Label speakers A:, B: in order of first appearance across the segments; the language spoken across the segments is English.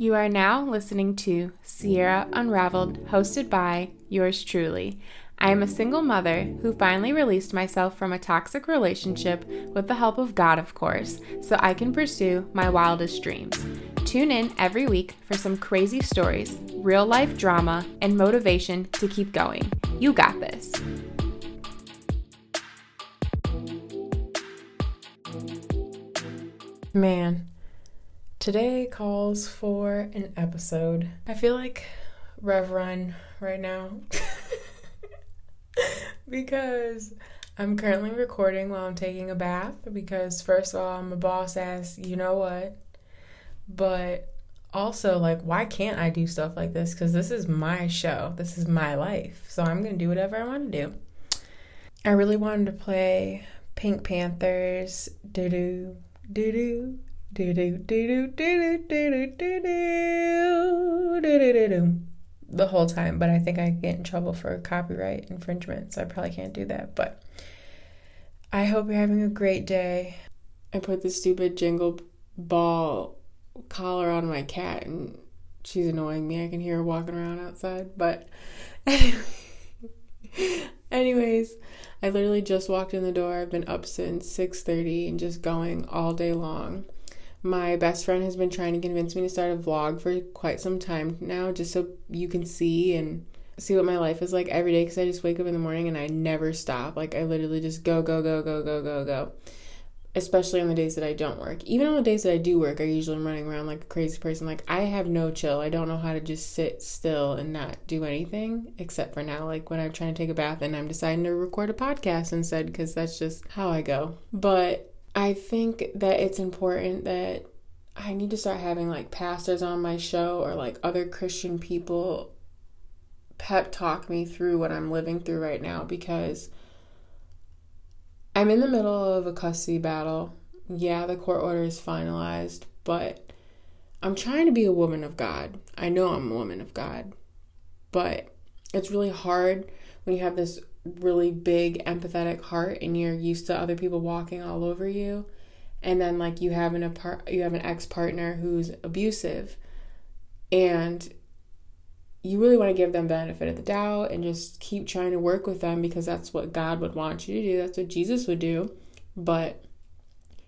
A: You are now listening to Sierra Unraveled, hosted by yours truly. I am a single mother who finally released myself from a toxic relationship with the help of God, of course, so I can pursue my wildest dreams. Tune in every week for some crazy stories, real life drama, and motivation to keep going. You got this.
B: Man, today calls for an episode. I feel like Rev Run right now because I'm currently recording while I'm taking a bath because, first of all, I'm a boss ass, you know what? But also, like, why can't I do stuff like this? Because this is my show, this is my life. So I'm going to do whatever I want to do. I really wanted to play Pink Panthers, doo doo do do the whole time, but I think I get in trouble for copyright infringement, so I probably can't do that. But I hope you're having a great day. I put the stupid jingle ball collar on my cat, and she's annoying me. I can hear her walking around outside. But, anyways, I literally just walked in the door. I've been up since 6:30 and just going all day long. My best friend has been trying to convince me to start a vlog for quite some time now just so you can see and see what my life is like every day cuz I just wake up in the morning and I never stop. Like I literally just go go go go go go go especially on the days that I don't work. Even on the days that I do work, I usually am running around like a crazy person. Like I have no chill. I don't know how to just sit still and not do anything except for now, like when I'm trying to take a bath and I'm deciding to record a podcast instead because that's just how I go. But I think that it's important that I need to start having like pastors on my show or like other Christian people pep talk me through what I'm living through right now because I'm in the middle of a custody battle. Yeah, the court order is finalized, but I'm trying to be a woman of God. I know I'm a woman of God, but it's really hard when you have this really big empathetic heart and you're used to other people walking all over you and then like you have an apart you have an ex-partner who's abusive and you really want to give them benefit of the doubt and just keep trying to work with them because that's what God would want you to do. That's what Jesus would do. But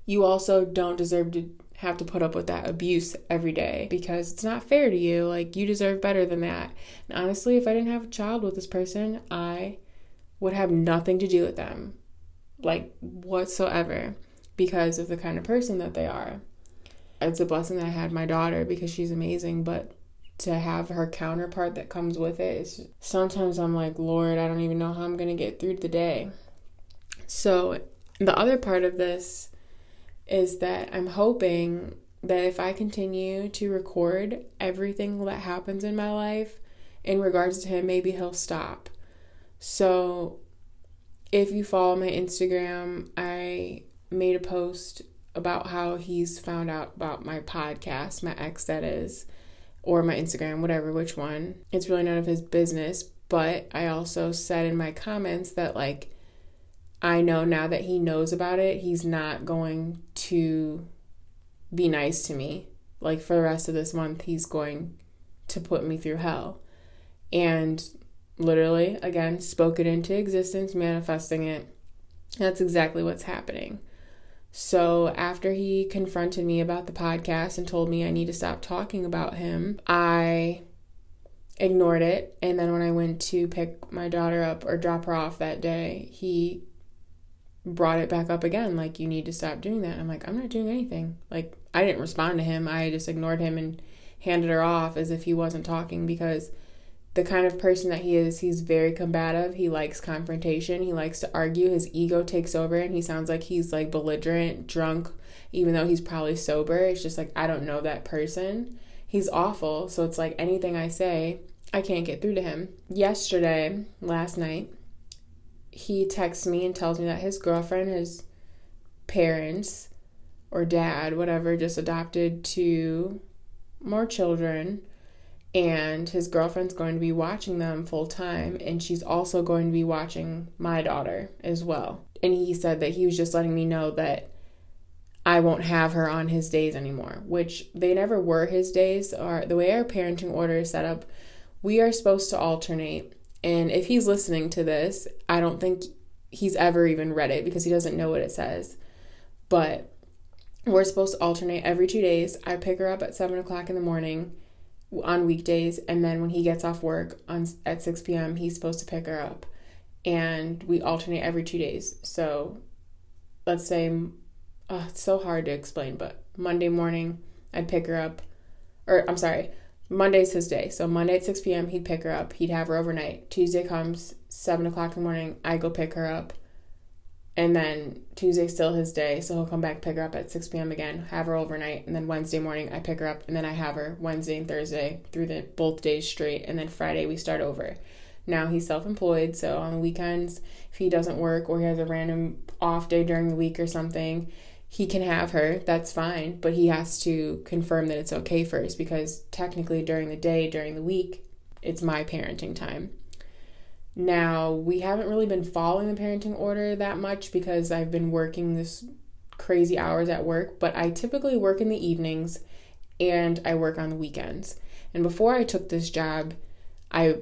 B: you also don't deserve to have to put up with that abuse every day because it's not fair to you. Like you deserve better than that. And honestly, if I didn't have a child with this person, I would have nothing to do with them. Like whatsoever because of the kind of person that they are. It's a blessing that I had my daughter because she's amazing, but to have her counterpart that comes with it. It's, sometimes I'm like, Lord, I don't even know how I'm going to get through the day. So, the other part of this is that I'm hoping that if I continue to record everything that happens in my life in regards to him, maybe he'll stop. So, if you follow my Instagram, I made a post about how he's found out about my podcast, my ex that is or my Instagram, whatever, which one. It's really none of his business. But I also said in my comments that, like, I know now that he knows about it, he's not going to be nice to me. Like, for the rest of this month, he's going to put me through hell. And literally, again, spoke it into existence, manifesting it. That's exactly what's happening. So, after he confronted me about the podcast and told me I need to stop talking about him, I ignored it. And then when I went to pick my daughter up or drop her off that day, he brought it back up again like you need to stop doing that. I'm like, I'm not doing anything. Like I didn't respond to him. I just ignored him and handed her off as if he wasn't talking because the kind of person that he is, he's very combative. He likes confrontation. He likes to argue. His ego takes over and he sounds like he's like belligerent, drunk, even though he's probably sober. It's just like, I don't know that person. He's awful. So it's like anything I say, I can't get through to him. Yesterday, last night, he texts me and tells me that his girlfriend, his parents, or dad, whatever, just adopted two more children and his girlfriend's going to be watching them full time and she's also going to be watching my daughter as well and he said that he was just letting me know that I won't have her on his days anymore, which they never were his days. Or the way our parenting order is set up, we are supposed to alternate. And if he's listening to this, I don't think he's ever even read it because he doesn't know what it says. But we're supposed to alternate every two days. I pick her up at seven o'clock in the morning on weekdays, and then when he gets off work on at six p.m., he's supposed to pick her up, and we alternate every two days. So, let's say, oh, it's so hard to explain, but Monday morning I'd pick her up, or I'm sorry, Monday's his day. So Monday at 6 p.m. he'd pick her up. He'd have her overnight. Tuesday comes, 7 o'clock in the morning, I go pick her up. And then Tuesday's still his day, so he'll come back, pick her up at 6 p.m. again, have her overnight, and then Wednesday morning I pick her up, and then I have her Wednesday and Thursday through the both days straight, and then Friday we start over. Now he's self-employed, so on the weekends, if he doesn't work or he has a random off day during the week or something, he can have her, that's fine, but he has to confirm that it's okay first because technically during the day, during the week, it's my parenting time. Now, we haven't really been following the parenting order that much because I've been working this crazy hours at work, but I typically work in the evenings and I work on the weekends. And before I took this job, I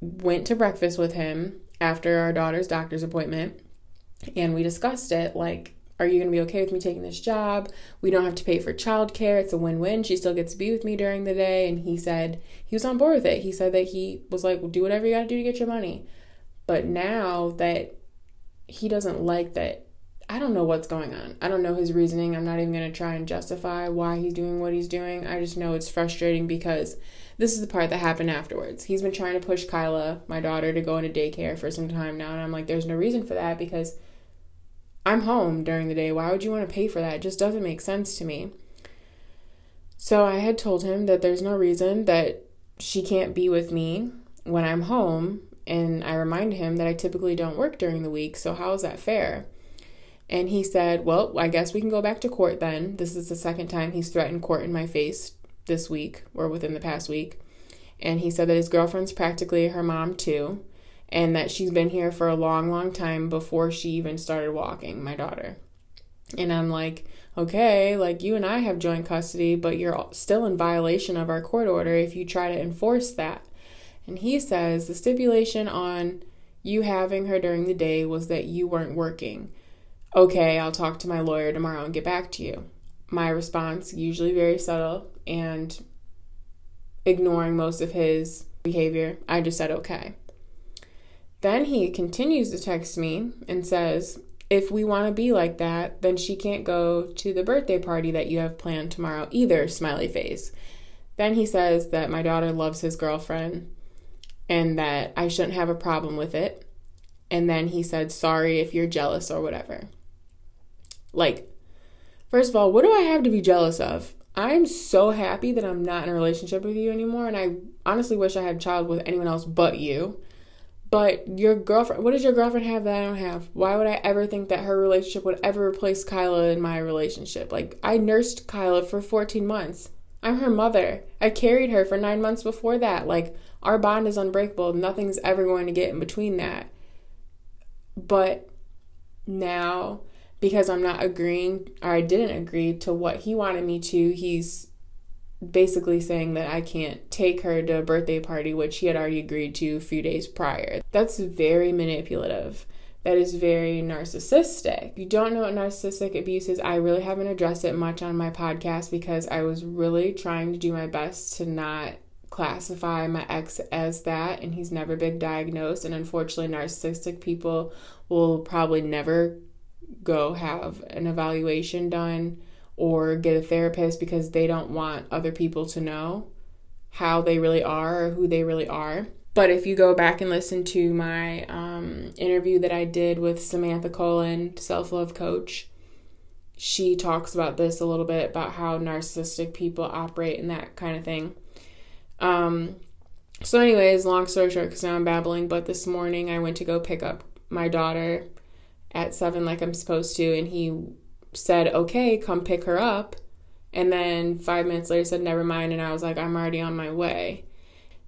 B: went to breakfast with him after our daughter's doctor's appointment and we discussed it like are you going to be okay with me taking this job? We don't have to pay for childcare. It's a win win. She still gets to be with me during the day. And he said he was on board with it. He said that he was like, well, do whatever you got to do to get your money. But now that he doesn't like that, I don't know what's going on. I don't know his reasoning. I'm not even going to try and justify why he's doing what he's doing. I just know it's frustrating because this is the part that happened afterwards. He's been trying to push Kyla, my daughter, to go into daycare for some time now. And I'm like, there's no reason for that because I'm home during the day. Why would you want to pay for that? It just doesn't make sense to me. So I had told him that there's no reason that she can't be with me when I'm home and I remind him that I typically don't work during the week, so how is that fair? And he said, Well, I guess we can go back to court then. This is the second time he's threatened court in my face this week or within the past week. And he said that his girlfriend's practically her mom too, and that she's been here for a long, long time before she even started walking, my daughter. And I'm like, okay, like you and I have joint custody, but you're still in violation of our court order if you try to enforce that. And he says the stipulation on you having her during the day was that you weren't working. Okay, I'll talk to my lawyer tomorrow and get back to you. My response, usually very subtle and ignoring most of his behavior, I just said okay. Then he continues to text me and says, if we want to be like that, then she can't go to the birthday party that you have planned tomorrow either, smiley face. Then he says that my daughter loves his girlfriend and that I shouldn't have a problem with it. And then he said, sorry if you're jealous or whatever. Like, first of all, what do I have to be jealous of? I'm so happy that I'm not in a relationship with you anymore, and I honestly wish I had a child with anyone else but you. But your girlfriend, what does your girlfriend have that I don't have? Why would I ever think that her relationship would ever replace Kyla in my relationship? Like, I nursed Kyla for 14 months. I'm her mother. I carried her for nine months before that. Like, our bond is unbreakable. Nothing's ever going to get in between that. But now, because I'm not agreeing, or I didn't agree to what he wanted me to, he's basically saying that I can't take her to a birthday party, which he had already agreed to a few days prior. That's very manipulative. That is very narcissistic. If you don't know what narcissistic abuse is, I really haven't addressed it much on my podcast because I was really trying to do my best to not classify my ex as that, and he's never been diagnosed. And unfortunately, narcissistic people will probably never go have an evaluation done or get a therapist because they don't want other people to know how they really are or who they really are. But if you go back and listen to my um, interview that I did with Samantha Colon, self love coach, she talks about this a little bit about how narcissistic people operate and that kind of thing. Um, so, anyways, long story short, because now I'm babbling, but this morning I went to go pick up my daughter at seven, like I'm supposed to, and he said, okay, come pick her up. And then five minutes later said, never mind. And I was like, I'm already on my way.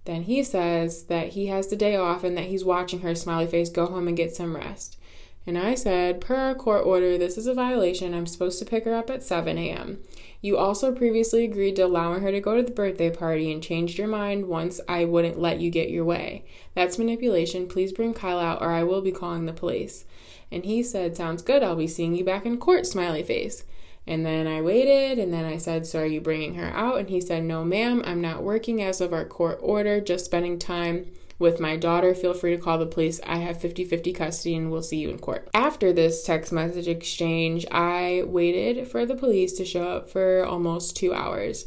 B: Then he says that he has the day off and that he's watching her smiley face go home and get some rest. And I said, per our court order, this is a violation. I'm supposed to pick her up at 7 a.m. You also previously agreed to allowing her to go to the birthday party and changed your mind once I wouldn't let you get your way. That's manipulation. Please bring Kyla out or I will be calling the police. And he said, Sounds good. I'll be seeing you back in court, smiley face. And then I waited, and then I said, So are you bringing her out? And he said, No, ma'am, I'm not working as of our court order, just spending time with my daughter. Feel free to call the police. I have 50 50 custody and we'll see you in court. After this text message exchange, I waited for the police to show up for almost two hours.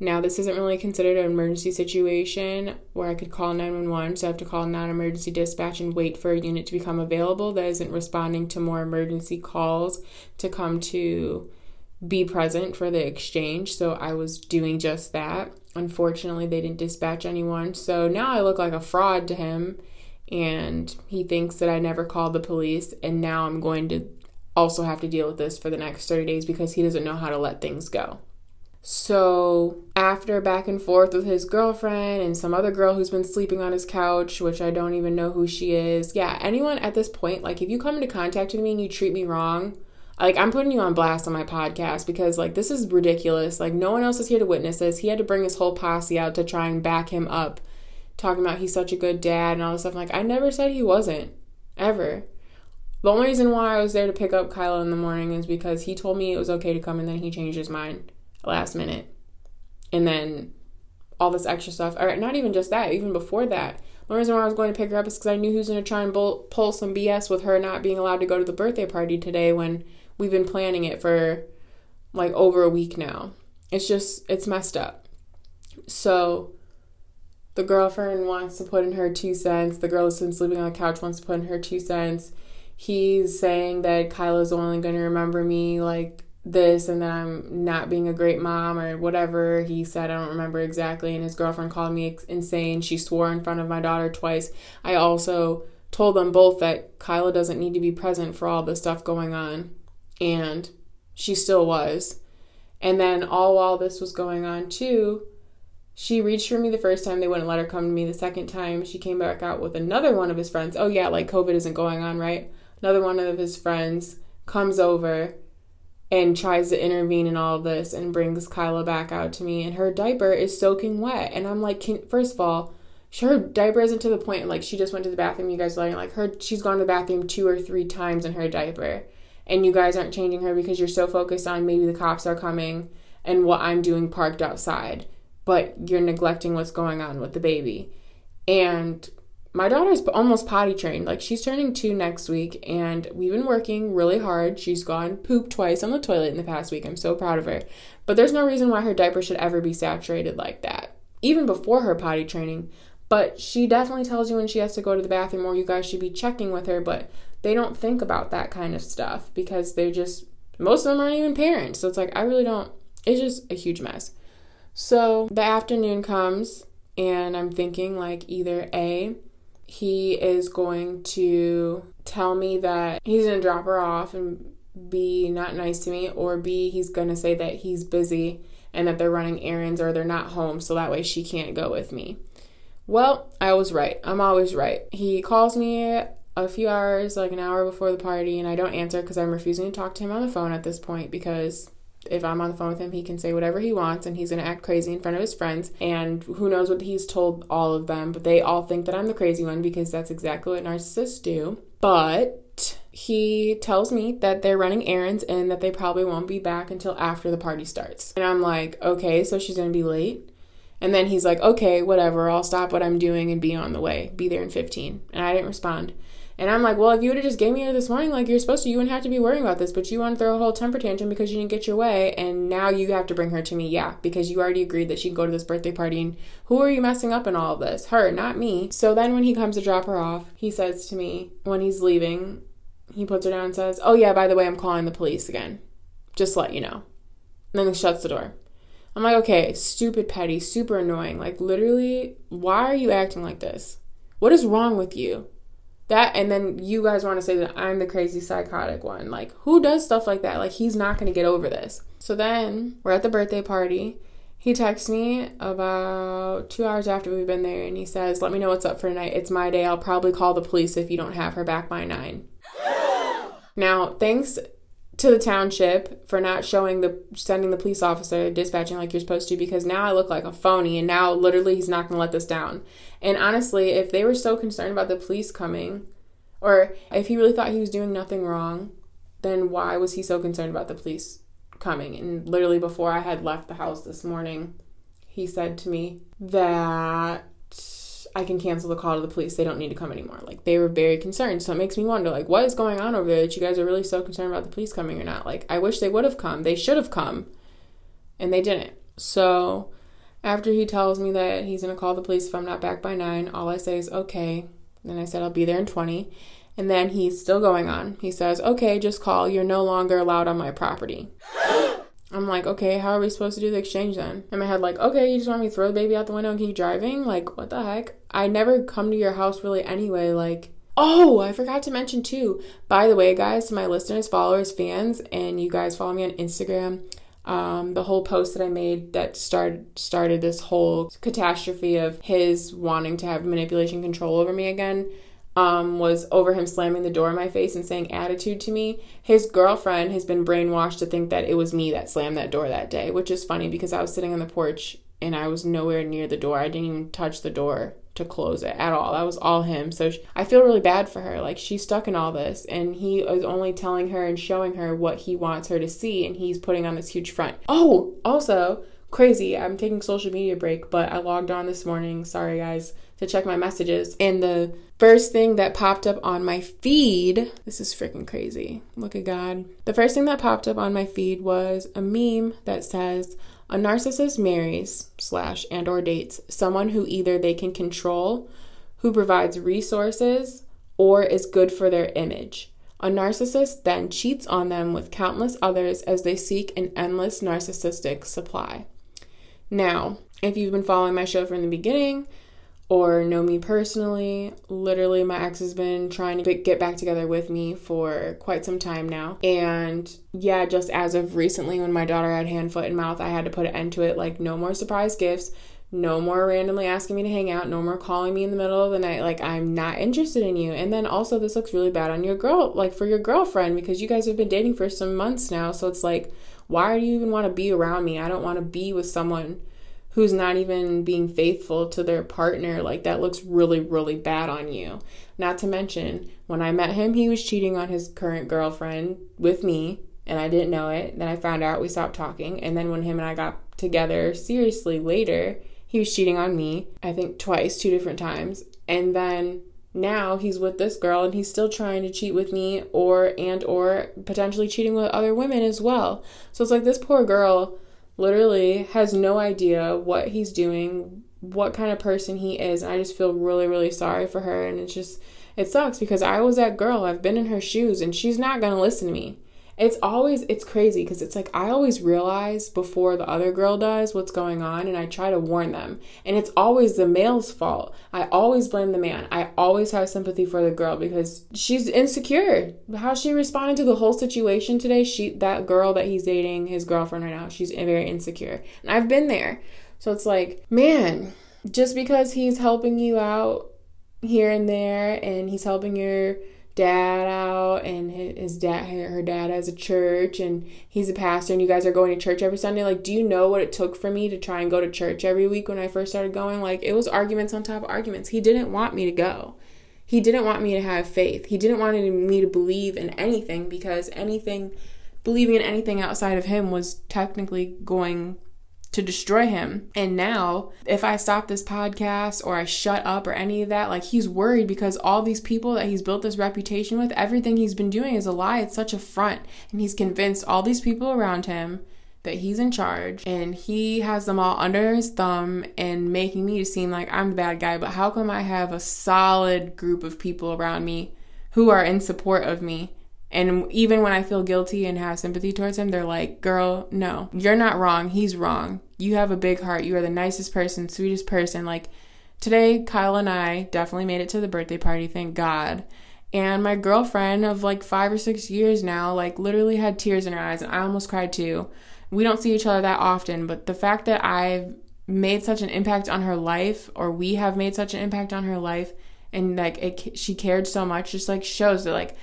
B: Now, this isn't really considered an emergency situation where I could call 911, so I have to call non emergency dispatch and wait for a unit to become available that isn't responding to more emergency calls to come to be present for the exchange. So I was doing just that. Unfortunately, they didn't dispatch anyone. So now I look like a fraud to him. And he thinks that I never called the police. And now I'm going to also have to deal with this for the next 30 days because he doesn't know how to let things go. So, after back and forth with his girlfriend and some other girl who's been sleeping on his couch, which I don't even know who she is, yeah, anyone at this point, like if you come into contact with me and you treat me wrong, like I'm putting you on blast on my podcast because like this is ridiculous. Like no one else is here to witness this. He had to bring his whole posse out to try and back him up, talking about he's such a good dad and all this stuff. I'm like I never said he wasn't ever. The only reason why I was there to pick up Kyla in the morning is because he told me it was okay to come and then he changed his mind last minute. And then all this extra stuff, or not even just that, even before that. The reason why I was going to pick her up is because I knew he was going to try and pull some BS with her not being allowed to go to the birthday party today when We've been planning it for like over a week now. It's just, it's messed up. So the girlfriend wants to put in her two cents. The girl who's been sleeping on the couch wants to put in her two cents. He's saying that Kyla's only going to remember me like this and that I'm not being a great mom or whatever he said. I don't remember exactly. And his girlfriend called me insane. She swore in front of my daughter twice. I also told them both that Kyla doesn't need to be present for all the stuff going on and she still was. And then all while this was going on too, she reached for me the first time they wouldn't let her come to me. The second time she came back out with another one of his friends. Oh yeah, like COVID isn't going on, right? Another one of his friends comes over and tries to intervene in all this and brings Kyla back out to me and her diaper is soaking wet. And I'm like, can, first of all, her diaper isn't to the point like she just went to the bathroom. You guys are like her she's gone to the bathroom two or three times in her diaper and you guys aren't changing her because you're so focused on maybe the cops are coming and what I'm doing parked outside, but you're neglecting what's going on with the baby. And my daughter's almost potty trained. Like she's turning two next week, and we've been working really hard. She's gone poop twice on the toilet in the past week. I'm so proud of her. But there's no reason why her diaper should ever be saturated like that, even before her potty training. But she definitely tells you when she has to go to the bathroom, or you guys should be checking with her. But they don't think about that kind of stuff because they're just most of them aren't even parents. So it's like I really don't it's just a huge mess. So the afternoon comes and I'm thinking like either A he is going to tell me that he's going to drop her off and be not nice to me or B he's going to say that he's busy and that they're running errands or they're not home so that way she can't go with me. Well, I was right. I'm always right. He calls me a few hours, like an hour before the party, and I don't answer because I'm refusing to talk to him on the phone at this point because if I'm on the phone with him, he can say whatever he wants and he's going to act crazy in front of his friends. And who knows what he's told all of them, but they all think that I'm the crazy one because that's exactly what narcissists do. But he tells me that they're running errands and that they probably won't be back until after the party starts. And I'm like, okay, so she's to be late. And then he's like, okay, whatever, I'll stop what I'm doing and be on the way. Be there in 15. And I didn't respond. And I'm like, well, if you would have just gave me this morning like you're supposed to, you wouldn't have to be worrying about this. But you want to throw a whole temper tantrum because you didn't get your way, and now you have to bring her to me. Yeah, because you already agreed that she'd go to this birthday party. And who are you messing up in all of this? Her, not me. So then when he comes to drop her off, he says to me when he's leaving, he puts her down and says, oh yeah, by the way, I'm calling the police again. Just let you know. And then he shuts the door. I'm like, okay, stupid, petty, super annoying. Like, literally, why are you acting like this? What is wrong with you? That and then you guys want to say that I'm the crazy psychotic one. Like who does stuff like that? Like he's not going to get over this. So then we're at the birthday party. He texts me about 2 hours after we've been there and he says, "Let me know what's up for tonight. It's my day. I'll probably call the police if you don't have her back by 9." Now, thanks to the township for not showing the sending the police officer dispatching like you're supposed to because now I look like a phony and now literally he's not going to let this down. And honestly, if they were so concerned about the police coming or if he really thought he was doing nothing wrong, then why was he so concerned about the police coming? And literally before I had left the house this morning, he said to me that I can cancel the call to the police. They don't need to come anymore. Like they were very concerned. So it makes me wonder, like, what is going on over there that you guys are really so concerned about the police coming or not? Like, I wish they would have come. They should have come. And they didn't. So after he tells me that he's gonna call the police if I'm not back by nine, all I say is okay. Then I said I'll be there in twenty. And then he's still going on. He says, Okay, just call. You're no longer allowed on my property. I'm like, okay, how are we supposed to do the exchange then? In my head, like, okay, you just want me to throw the baby out the window and keep driving? Like, what the heck? I never come to your house really anyway. Like, oh, I forgot to mention too. By the way, guys, to my listeners, followers, fans, and you guys follow me on Instagram. Um, the whole post that I made that started started this whole catastrophe of his wanting to have manipulation control over me again um, was over him slamming the door in my face and saying attitude to me. His girlfriend has been brainwashed to think that it was me that slammed that door that day, which is funny because I was sitting on the porch and I was nowhere near the door. I didn't even touch the door to close it at all. That was all him. So she, I feel really bad for her. Like she's stuck in all this and he is only telling her and showing her what he wants her to see and he's putting on this huge front. Oh, also, crazy. I'm taking social media break, but I logged on this morning. Sorry guys to check my messages. And the first thing that popped up on my feed, this is freaking crazy. Look at God. The first thing that popped up on my feed was a meme that says, a narcissist marries slash and or dates someone who either they can control, who provides resources, or is good for their image. A narcissist then cheats on them with countless others as they seek an endless narcissistic supply. Now, if you've been following my show from the beginning, or know me personally. Literally, my ex has been trying to get back together with me for quite some time now. And yeah, just as of recently, when my daughter had hand, foot, and mouth, I had to put an end to it. Like, no more surprise gifts. No more randomly asking me to hang out. No more calling me in the middle of the night. Like, I'm not interested in you. And then also, this looks really bad on your girl, like for your girlfriend, because you guys have been dating for some months now. So it's like, why do you even want to be around me? I don't want to be with someone who's not even being faithful to their partner, like that looks really, really bad on you. Not to mention, when I met him, he was cheating on his current girlfriend with me, and I didn't know it. Then I found out we stopped talking, and then when him and I got together seriously later, he was cheating on me, I think twice, two different times. And then now he's with this girl and he's still trying to cheat with me or and or potentially cheating with other women as well. So it's like this poor girl literally has no idea what he's doing, what kind of person he is. And I just feel really, really sorry for her. And it's just, it sucks because I was that girl. I've been in her shoes and she's not going to listen to me it's always it's crazy because it's like I always realize before the other girl does what's going on and I try to warn them. And it's always the male's fault. I always blame the man. I always have sympathy for the girl because she's insecure. How she responded to the whole situation today, she that girl that he's dating, his girlfriend right now, she's very insecure. And I've been there. So it's like, man, just because he's helping you out here and there and he's helping your dad out and his dad her dad has a church and he's a pastor and you guys are going to church every Sunday. Like do you know what it took for me to try and go to church every week when I first started going? Like it was arguments on top of arguments. He didn't want me to go. He didn't want me to have faith. He didn't want me to believe in anything because anything believing in anything outside of him was technically going to destroy him. And now, if I stop this podcast or I shut up or any of that, like he's worried because all these people that he's built this reputation with, everything he's been doing is a lie. It's such a front. And he's convinced all these people around him that he's in charge and he has them all under his thumb and making me seem like I'm the bad guy. But how come I have a solid group of people around me who are in support of me? And even when I feel guilty and have sympathy towards him, they're like, girl, no, you're not wrong. He's wrong. You have a big heart. You are the nicest person, sweetest person. Like today, Kyla and I definitely made it to the birthday party, thank God. And my girlfriend of like five or six years now, like literally had tears in her eyes, and I almost cried too. We don't see each other that often, but the fact that I've made such an impact on her life, or we have made such an impact on her life, and like it, she cared so much, just like shows that like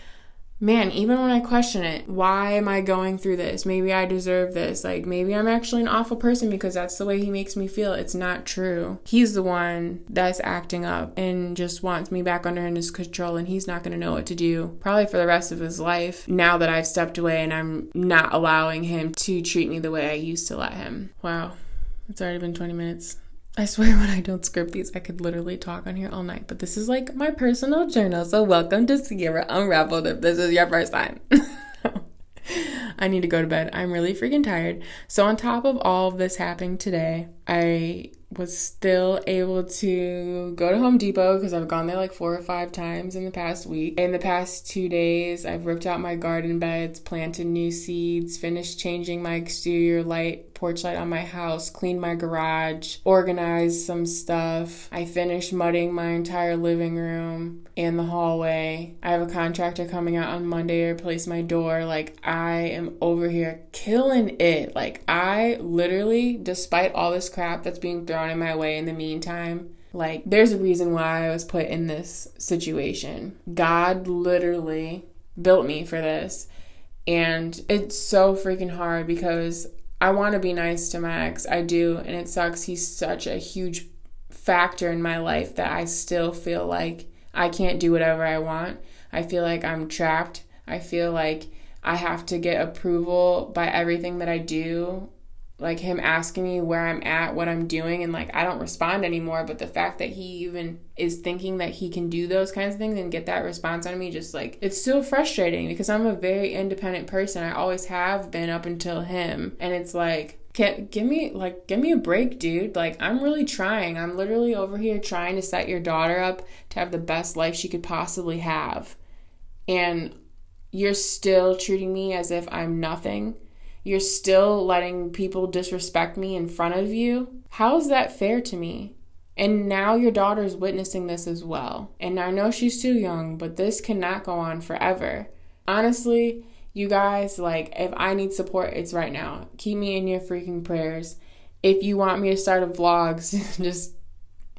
B: man, even when I question it, why am I going through this? Maybe I deserve this. Like, maybe I'm actually an awful person because that's the way he makes me feel. It's not true. He's the one that's acting up and just wants me back under his control, and he's not going to know what to do probably for the rest of his life now that I've stepped away and I'm not allowing him to treat me the way I used to let him. Wow. It's already been 20 minutes. I swear when I don't script these, I could literally talk on here all night. But this is like my personal journal. So welcome to Sierra Unraveled if this is your first time. I need to go to bed. I'm really freaking tired. So on top of all of this happening today, I was still able to go to Home Depot because I've gone there like four or five times in the past week. In the past two days, I've ripped out my garden beds, planted new seeds, finished changing my exterior light porch light on my house, cleaned my garage, organized some stuff. I finished mudding my entire living room and the hallway. I have a contractor coming out on Monday to replace my door. Like, I am over here killing it. Like, I literally, despite all this crap that's being thrown in my way in the meantime, like, there's a reason why I was put in this situation. God literally built me for this. And it's so freaking hard because I want to be nice to my ex. I do. And it sucks. He's such a huge factor in my life that I still feel like I can't do whatever I want. I feel like I'm trapped. I feel like I have to get approval by everything that I do like him asking me where I'm at, what I'm doing, and like I don't respond anymore. But the fact that he even is thinking that he can do those kinds of things and get that response on me, just like it's so frustrating because I'm a very independent person. I always have been up until him. And it's like, can give me like give me a break, dude. Like I'm really trying. I'm literally over here trying to set your daughter up to have the best life she could possibly have. And you're still treating me as if I'm nothing you're still letting people disrespect me in front of you. How is that fair to me? And now your daughter's witnessing this as well. And I know she's too young, but this cannot go on forever. Honestly, you guys, like, if I need support, it's right now. Keep me in your freaking prayers. If you want me to start a vlog, just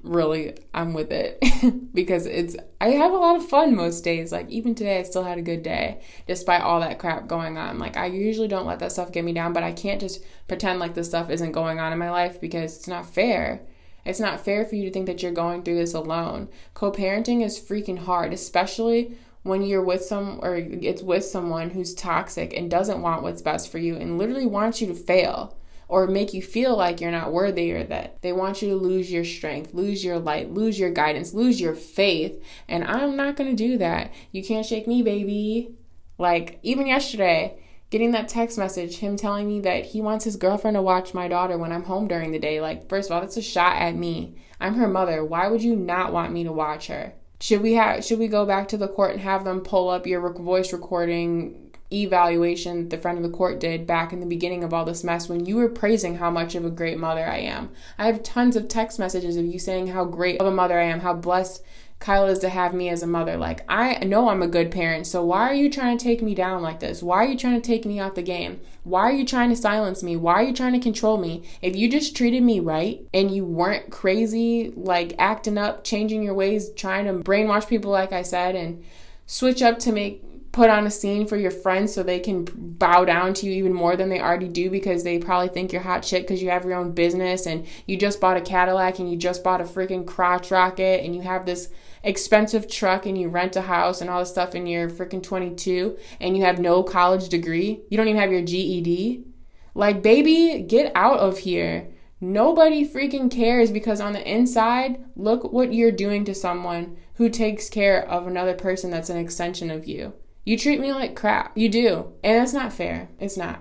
B: really I'm with it because it's I have a lot of fun most days. Like even today I still had a good day despite all that crap going on. Like I usually don't let that stuff get me down, but I can't just pretend like this stuff isn't going on in my life because it's not fair. It's not fair for you to think that you're going through this alone. Co-parenting is freaking hard, especially when you're with some or it's with someone who's toxic and doesn't want what's best for you and literally wants you to fail or make you feel like you're not worthy or that they want you to lose your strength, lose your light, lose your guidance, lose your faith. And I'm not going to do that. You can't shake me, baby. Like, even yesterday, getting that text message, him telling me that he wants his girlfriend to watch my daughter when I'm home during the day. Like, first of all, that's a shot at me. I'm her mother. Why would you not want me to watch her? Should we have should we go back to the court and have them pull up your voice recording evaluation the friend of the court did back in the beginning of all this mess when you were praising how much of a great mother I am. I have tons of text messages of you saying how great of a mother I am, how blessed Kyla is to have me as a mother. Like, I know I'm a good parent, so why are you trying to take me down like this? Why are you trying to take me off the game? Why are you trying to silence me? Why are you trying to control me? If you just treated me right and you weren't crazy, like acting up, changing your ways, trying to brainwash people, like I said, and switch up to make put on a scene for your friends so they can bow down to you even more than they already do because they probably think you're hot shit because you have your own business and you just bought a Cadillac and you just bought a freaking crotch rocket and you have this expensive truck and you rent a house and all this stuff and you're freaking 22 and you have no college degree. You don't even have your GED. Like, baby, get out of here. Nobody freaking cares because on the inside, look what you're doing to someone who takes care of another person that's an extension of you. You treat me like crap. You do. And that's not fair. It's not.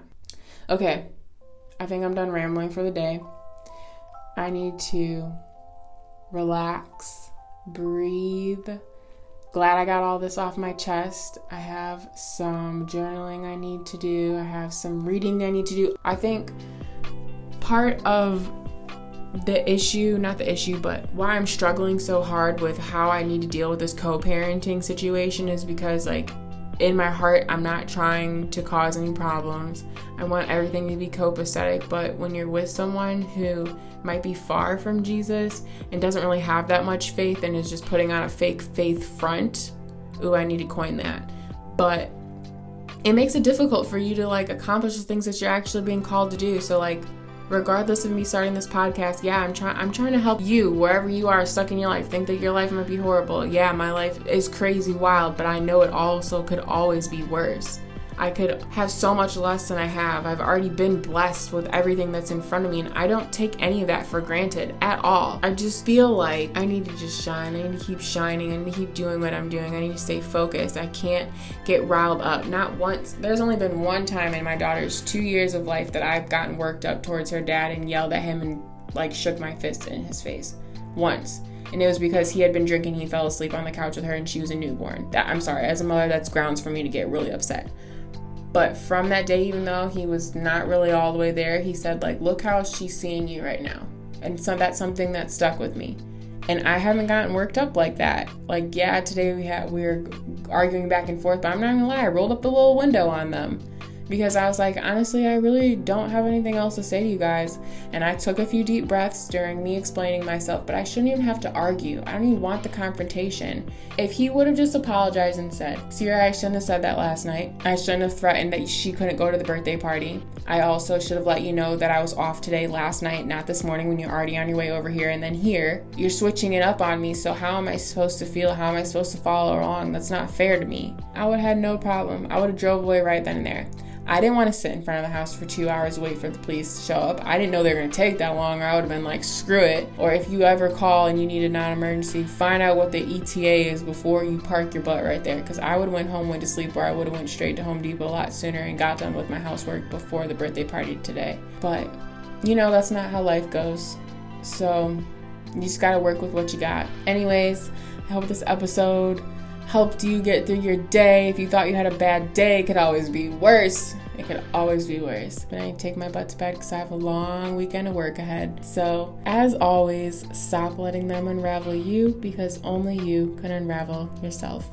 B: Okay. I think I'm done rambling for the day. I need to relax, breathe. Glad I got all this off my chest. I have some journaling I need to do, I have some reading I need to do. I think part of the issue, not the issue, but why I'm struggling so hard with how I need to deal with this co parenting situation is because, like, in my heart, I'm not trying to cause any problems. I want everything to be copacetic, but when you're with someone who might be far from Jesus and doesn't really have that much faith and is just putting on a fake faith front, ooh, I need to coin that. But
A: it makes it difficult for you to like accomplish the things that you're actually being called to do. So like regardless of me starting this podcast, yeah, I'm trying I'm trying to help you wherever you are stuck in your life. Think that your life might be horrible. Yeah, my life is crazy wild, but I know it also could always be worse. I could have so much less than I have. I've already been blessed with everything that's in front of me, and I don't take any of that for granted at all. I just feel like I need to just shine. I need to keep shining. I need to keep doing what I'm doing. I need to stay focused. I can't get riled up. Not once. There's only been one time in my daughter's two years of life that I've gotten worked up towards her dad and yelled at him and like shook my fist in his face. Once and it was because he had been drinking he fell asleep on the couch with her and she was a newborn that i'm sorry as a mother that's grounds for me to get really upset but from that day, even though he was not really all the way there, he said, like, look how she's seeing you right now. And so that's something that stuck with me. And I haven't gotten worked up like that. Like, yeah, today we had we were arguing back and forth, but I'm not gonna lie, I rolled up the little window on them because I was like, honestly, I really don't have anything else to say to you guys. And I took a few deep breaths during me explaining myself, but I shouldn't even have to argue. I don't even want the confrontation. If he would have just apologized and said, Sierra, I shouldn't have said that last night. I shouldn't have threatened that she couldn't go to the birthday party. I also should have let you know that I was off today last night, not this morning when you're already on your way over here. And then here, you're switching it up on me. So how am I supposed to feel? How am I supposed to follow along? That's not fair to me. I would have had no problem. I would have drove away right then and there. I didn't want to sit in front of the house for two hours wait for the police to show up. I didn't know they were going to take that long, or I would have been like, screw it. Or if you ever call and you need a non emergency, find out what the ETA is before you park your butt right there. Because I would have went home, went to sleep, or I would have went straight to Home Depot a lot sooner and got done with my housework before the birthday party today. But, you know, that's not how life goes. So, you just got to work with what you got. Anyways, I hope this episode helped you get through your day. If you thought you had a bad day, it could always be worse. It could always be worse. But I take my butt to bed because I have a long weekend of work ahead. So, as always, stop letting them unravel you because only you can unravel yourself.